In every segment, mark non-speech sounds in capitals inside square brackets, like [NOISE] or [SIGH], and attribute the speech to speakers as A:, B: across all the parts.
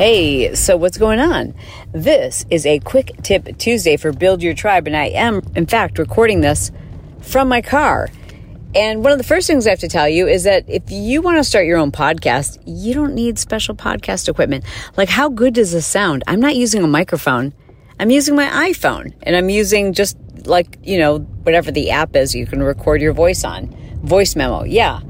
A: Hey, so what's going on? This is a quick tip Tuesday for Build Your Tribe, and I am, in fact, recording this from my car. And one of the first things I have to tell you is that if you want to start your own podcast, you don't need special podcast equipment. Like, how good does this sound? I'm not using a microphone. I'm using my iPhone and I'm using just like, you know, whatever the app is you can record your voice on. Voice memo. Yeah.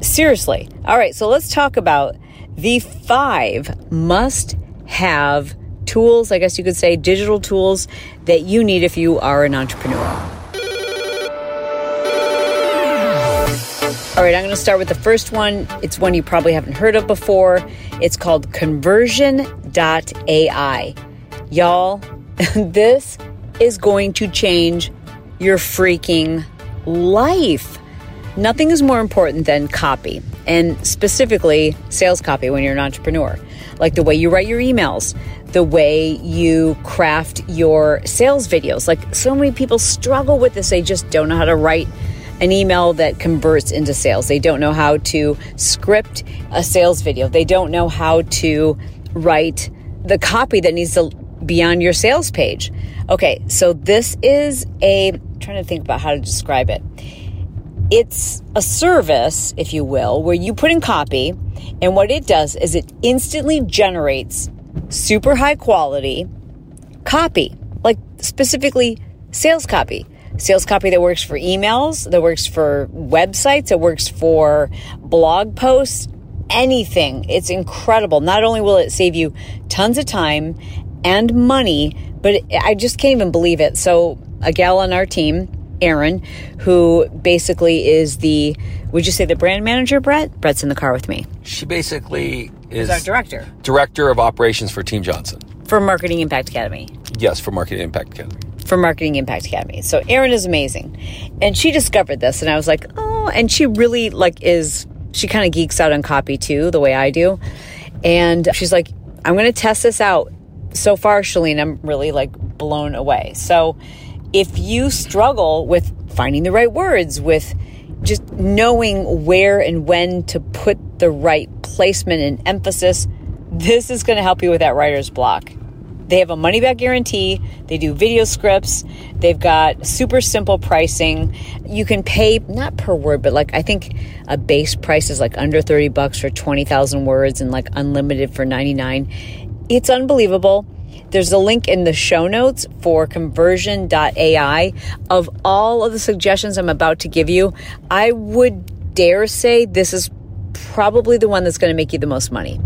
A: Seriously. All right. So let's talk about the five must have tools, I guess you could say, digital tools that you need if you are an entrepreneur. All right, I'm going to start with the first one. It's one you probably haven't heard of before. It's called conversion.ai. Y'all, [LAUGHS] this is going to change your freaking life. Nothing is more important than copy, and specifically sales copy when you're an entrepreneur. Like the way you write your emails, the way you craft your sales videos. Like so many people struggle with this, they just don't know how to write an email that converts into sales. They don't know how to script a sales video. They don't know how to write the copy that needs to be on your sales page. Okay, so this is a I'm trying to think about how to describe it it's a service, if you will, where you put in copy, and what it does is it instantly generates super high quality copy, like specifically sales copy. Sales copy that works for emails, that works for websites, that works for blog posts, anything. It's incredible. Not only will it save you tons of time and money, but I just can't even believe it. So, a gal on our team, Erin, who basically is the, would you say the brand manager, Brett? Brett's in the car with me.
B: She basically is
A: our director.
B: Director of operations for Team Johnson.
A: For Marketing Impact Academy.
B: Yes, for Marketing Impact Academy.
A: For Marketing Impact Academy. So Erin is amazing. And she discovered this and I was like, oh, and she really like is, she kind of geeks out on copy too, the way I do. And she's like, I'm going to test this out. So far, Chalene, I'm really like blown away. So if you struggle with finding the right words, with just knowing where and when to put the right placement and emphasis, this is going to help you with that writer's block. They have a money back guarantee. They do video scripts. They've got super simple pricing. You can pay not per word, but like I think a base price is like under 30 bucks for 20,000 words and like unlimited for 99. It's unbelievable. There's a link in the show notes for conversion.ai of all of the suggestions I'm about to give you. I would dare say this is probably the one that's going to make you the most money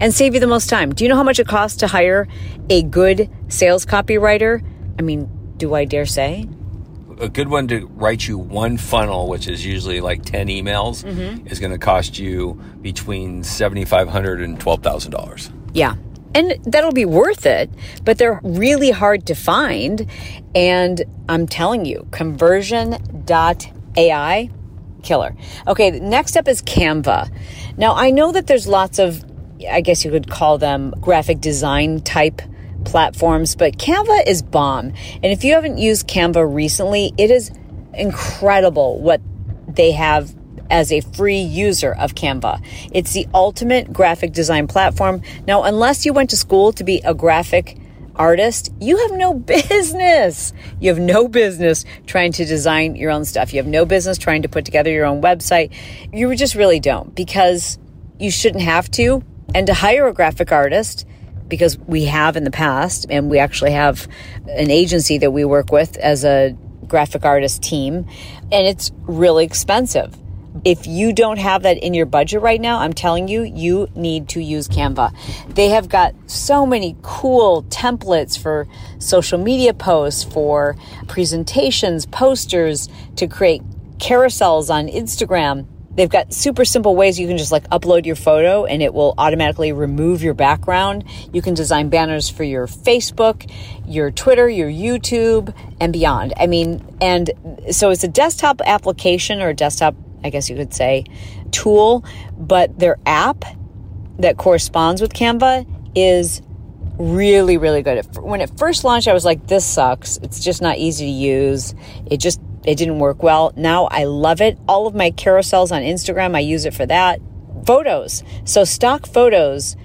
A: and save you the most time. Do you know how much it costs to hire a good sales copywriter? I mean, do I dare say?
B: A good one to write you one funnel, which is usually like 10 emails, mm-hmm. is going to cost you between $7,500 and $12,000.
A: Yeah. And that'll be worth it, but they're really hard to find. And I'm telling you, conversion.ai, killer. Okay, next up is Canva. Now, I know that there's lots of, I guess you could call them graphic design type platforms, but Canva is bomb. And if you haven't used Canva recently, it is incredible what they have as a free user of Canva. It's the ultimate graphic design platform. Now, unless you went to school to be a graphic artist, you have no [LAUGHS] business. You have no business trying to design your own stuff. You have no business trying to put together your own website. You just really don't because you shouldn't have to. And to hire a graphic artist, because we have in the past, and we actually have an agency that we work with as a graphic artist team, and it's really expensive. If you don't have that in your budget right now, I'm telling you, you need to use Canva. They have got so many cool templates for social media posts, for presentations, posters, to create carousels on Instagram. They've got super simple ways you can just like upload your photo and it will automatically remove your background. You can design banners for your Facebook, your Twitter, your YouTube, and beyond. I mean, and so it's a desktop application or a desktop, I guess you could say, tool, but their app that corresponds with Canva is really, really good. When it first launched, I was like, this sucks. It's just not easy to use. It just it didn't work well. Now I love it. All of my carousels on Instagram, I use it for that. Photos. So stock photos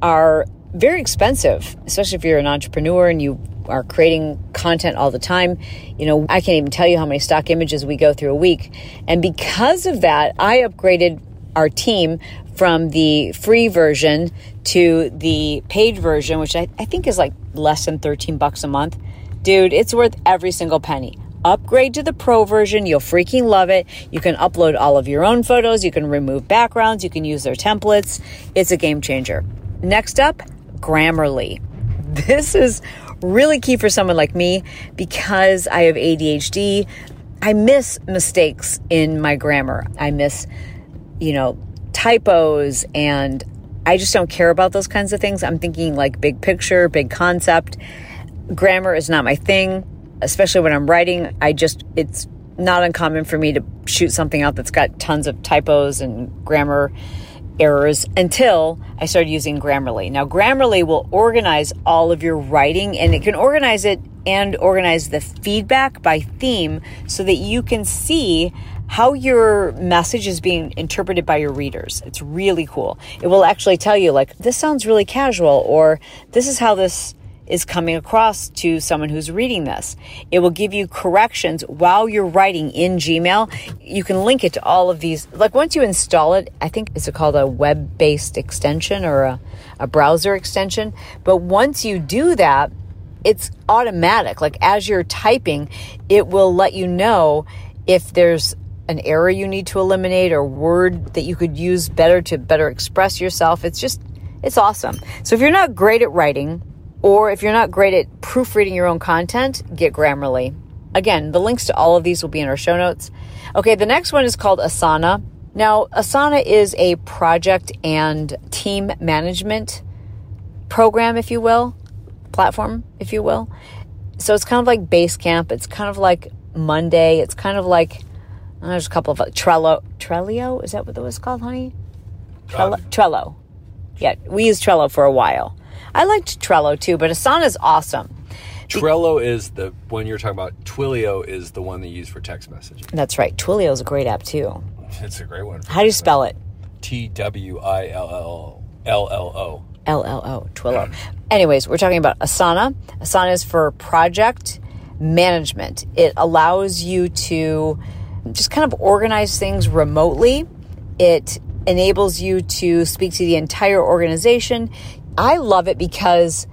A: are very expensive, especially if you're an entrepreneur and you are creating content all the time. You know, I can't even tell you how many stock images we go through a week. And because of that, I upgraded our team from the free version to the paid version, which I, I think is like less than 13 bucks a month. Dude, it's worth every single penny upgrade to the pro version. You'll freaking love it. You can upload all of your own photos. You can remove backgrounds. You can use their templates. It's a game changer. Next up, Grammarly. [LAUGHS] This is really key for someone like me because I have ADHD. I miss mistakes in my grammar. I miss, you know, typos and I just don't care about those kinds of things. I'm thinking like big picture, big concept. Grammar is not my thing especially when I'm writing, I just, it's not uncommon for me to shoot something out that's got tons of typos and grammar errors until I started using Grammarly. Now, Grammarly will organize all of your writing and it can organize it and organize the feedback by theme so that you can see how your message is being interpreted by your readers. It's really cool. It will actually tell you, like, this sounds really casual, or this is how this is coming across to someone who's reading this. It will give you corrections while you're writing in Gmail. You can link it to all of these. Like once you install it, I think it's called a web based extension or a, a browser extension. But once you do that, it's automatic. Like as you're typing, it will let you know if there's an error you need to eliminate or word that you could use better to better express yourself. It's just, it's awesome. So if you're not great at writing, or if you're not great at proofreading your own content, get Grammarly. Again, the links to all of these will be in our show notes. Okay, the next one is called Asana. Now, Asana is a project and team management program, if you will, platform, if you will. So it's kind of like Basecamp. It's kind of like Monday. It's kind of like uh, there's a couple of Trello. Trello is that what it was called, honey? Trello. Trello. Yeah, we used Trello for a while. I liked Trello too, but Asana is awesome.
B: Trello is the one you're talking about. Twilio is the one they use for text messaging.
A: That's right. Twilio is a great app too. [LAUGHS]
B: It's a great one.
A: How do you spell it?
B: T W I L L L L O.
A: L L O. Twilio. Anyways, we're talking about Asana. Asana is for project management. It allows you to just kind of organize things remotely. It enables you to speak to the entire organization. I love it because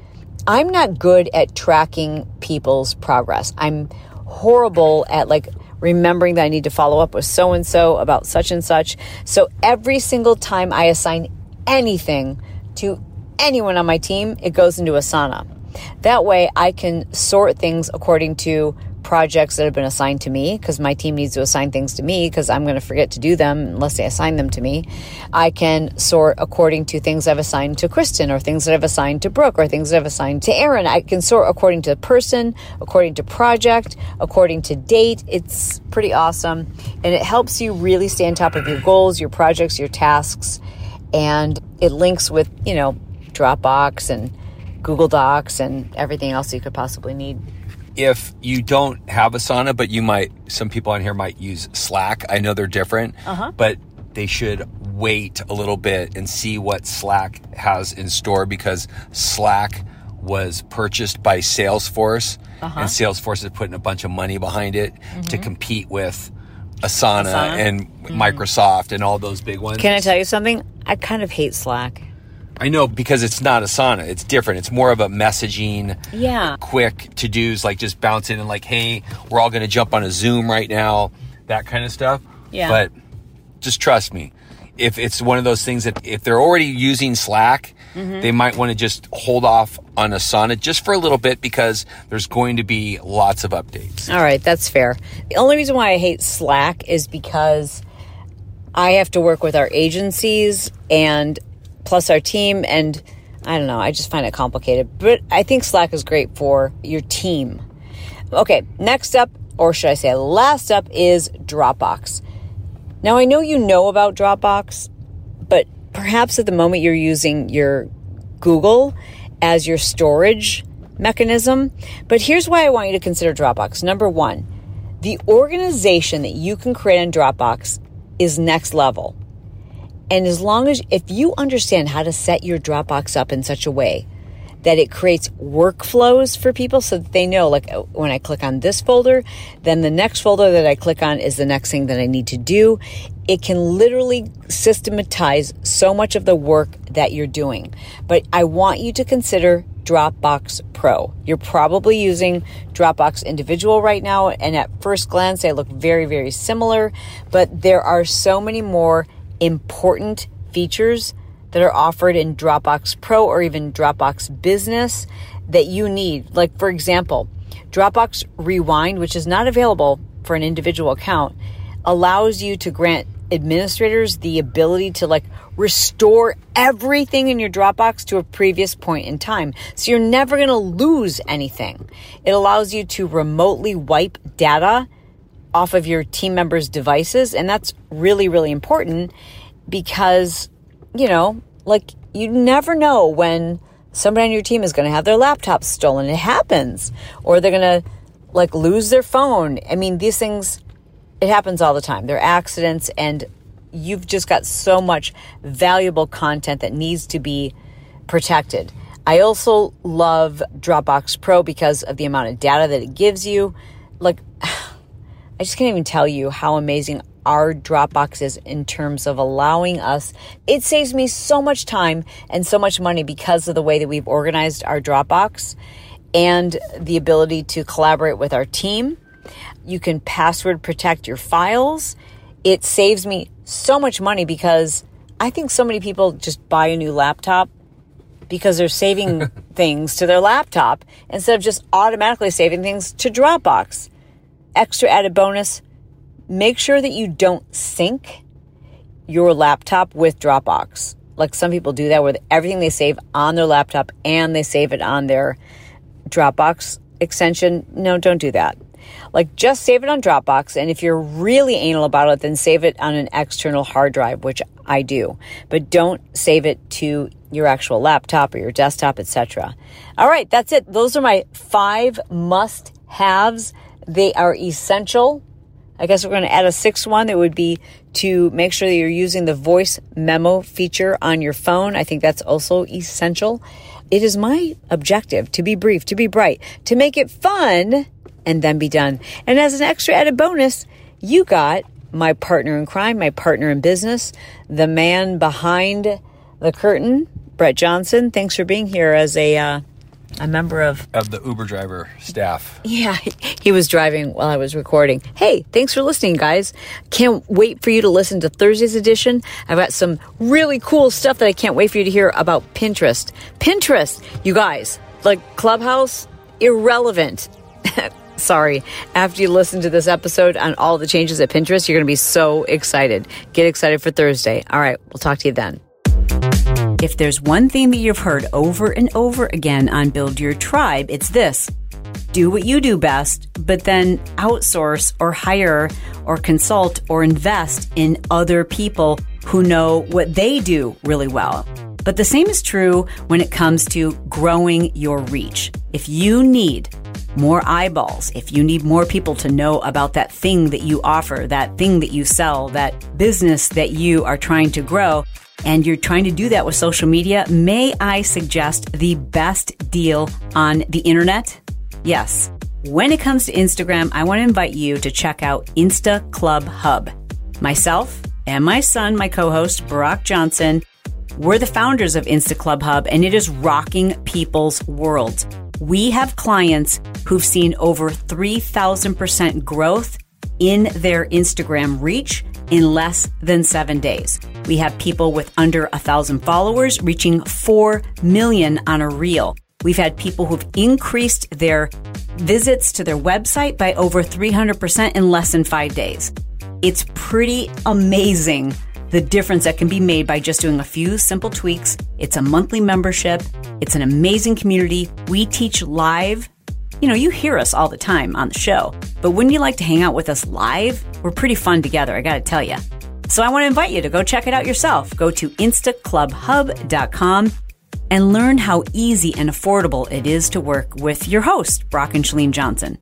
A: I'm not good at tracking people's progress. I'm horrible at like remembering that I need to follow up with so and so about such and such. So every single time I assign anything to anyone on my team, it goes into Asana. That way I can sort things according to projects that have been assigned to me because my team needs to assign things to me because I'm going to forget to do them unless they assign them to me. I can sort according to things I've assigned to Kristen or things that I've assigned to Brooke or things that I've assigned to Aaron. I can sort according to person, according to project, according to date. It's pretty awesome and it helps you really stay on top of your goals, your projects, your tasks, and it links with, you know, Dropbox and Google Docs and everything else you could possibly need
B: if you don't have Asana, but you might, some people on here might use Slack. I know they're different, uh-huh. but they should wait a little bit and see what Slack has in store because Slack was purchased by Salesforce uh-huh. and Salesforce is putting a bunch of money behind it mm-hmm. to compete with Asana, Asana? and mm-hmm. Microsoft and all those big ones.
A: Can I tell you something? I kind of hate Slack.
B: I know because it's not Asana. It's different. It's more of a messaging,
A: yeah,
B: quick to dos, like just bounce in and like, hey, we're all going to jump on a Zoom right now, that kind of stuff.
A: Yeah.
B: But just trust me, if it's one of those things that if they're already using Slack, mm-hmm. they might want to just hold off on Asana just for a little bit because there's going to be lots of updates.
A: All right, that's fair. The only reason why I hate Slack is because I have to work with our agencies and plus our team and I don't know, I just find it complicated. But I think Slack is great for your team. Okay, next up, or should I say last up, is Dropbox. Now, I know you know about Dropbox, but perhaps at the moment you're using your Google as your storage mechanism. But here's why I want you to consider Dropbox. Number one, the organization that you can create on Dropbox is next level. And as long as, if you understand how to set your Dropbox up in such a way that it creates workflows for people so that they know, like uh, when I click on this folder, then the next folder that I click on is the next thing that I need to do. It can literally systematize so much of the work that you're doing. But I want you to consider Dropbox Pro. You're probably using Dropbox Individual right now, and at first glance, they look very, very similar, but there are so many more important features that are offered in Dropbox Pro or even Dropbox Business that you need. Like, for example, Dropbox Rewind, which is not available for an individual account, allows you to grant administrators the ability to like restore everything in your Dropbox to a previous point in time. So you're never going to lose anything. It allows you to remotely wipe data off of your team members' devices. And that's really, really important because, you know, like you never know when somebody on your team is going to have their laptop stolen. It happens. Or they're going to like lose their phone. I mean, these things, it happens all the time. They're accidents and you've just got so much valuable content that needs to be protected. I also love Dropbox Pro because of the amount of data that it gives you. Like, I just can't even tell you how amazing our Dropbox is in terms of allowing us. It saves me so much time and so much money because of the way that we've organized our Dropbox and the ability to collaborate with our team. You can password protect your files. It saves me so much money because I think so many people just buy a new laptop because they're saving [LAUGHS] things to their laptop instead of just automatically saving things to Dropbox extra added bonus make sure that you don't sync your laptop with Dropbox. Like some people do that where everything they save on their laptop and they save it on their Dropbox extension. No, don't do that. Like just save it on Dropbox. And if you're really anal about it, then save it on an external hard drive, which I do. But don't save it to your actual laptop or your desktop, etc. All right, that's it. Those are my five must haves they are essential. I guess we're going to add a sixth one that would be to make sure that you're using the voice memo feature on your phone. I think that's also essential. It is my objective to be brief, to be bright, to make it fun, and then be done. And as an extra added bonus, you got my partner in crime, my partner in business, the man behind the curtain, Brett Johnson. Thanks for being here as a uh, a member of
B: of the Uber driver staff.
A: Yeah, he was driving while I was recording. Hey, thanks for listening, guys. Can't wait for you to listen to Thursday's edition. I've got some really cool stuff that I can't wait for you to hear about Pinterest. Pinterest, you guys, like Clubhouse, irrelevant. [LAUGHS] Sorry. After you listen to this episode on all the changes at Pinterest, you're going to be so excited. Get excited for Thursday. All right, we'll talk to you then. If there's one theme that you've heard over and over again on Build Your Tribe, it's this do what you do best, but then outsource or hire or consult or invest in other people who know what they do really well. But the same is true when it comes to growing your reach. If you need more eyeballs, if you need more people to know about that thing that you offer, that thing that you sell, that business that you are trying to grow, and you're trying to do that with social media, may I suggest the best deal on the internet? Yes. When it comes to Instagram, I want to invite you to check out Insta Club Hub. Myself and my son, my co host, Brock Johnson, we're the founders of Insta Club Hub, and it is rocking people's worlds. We have clients who've seen over 3,000% growth in their Instagram reach in less than seven days. We have people with under a thousand followers reaching 4 million on a reel. We've had people who've increased their visits to their website by over 300% in less than five days. It's pretty amazing the difference that can be made by just doing a few simple tweaks. It's a monthly membership. It's an amazing community. We teach live. You know, you hear us all the time on the show, but wouldn't you like to hang out with us live? We're pretty fun together, I gotta tell you. So I want to invite you to go check it out yourself. Go to instaclubhub.com and learn how easy and affordable it is to work with your host, Brock and Chalene Johnson.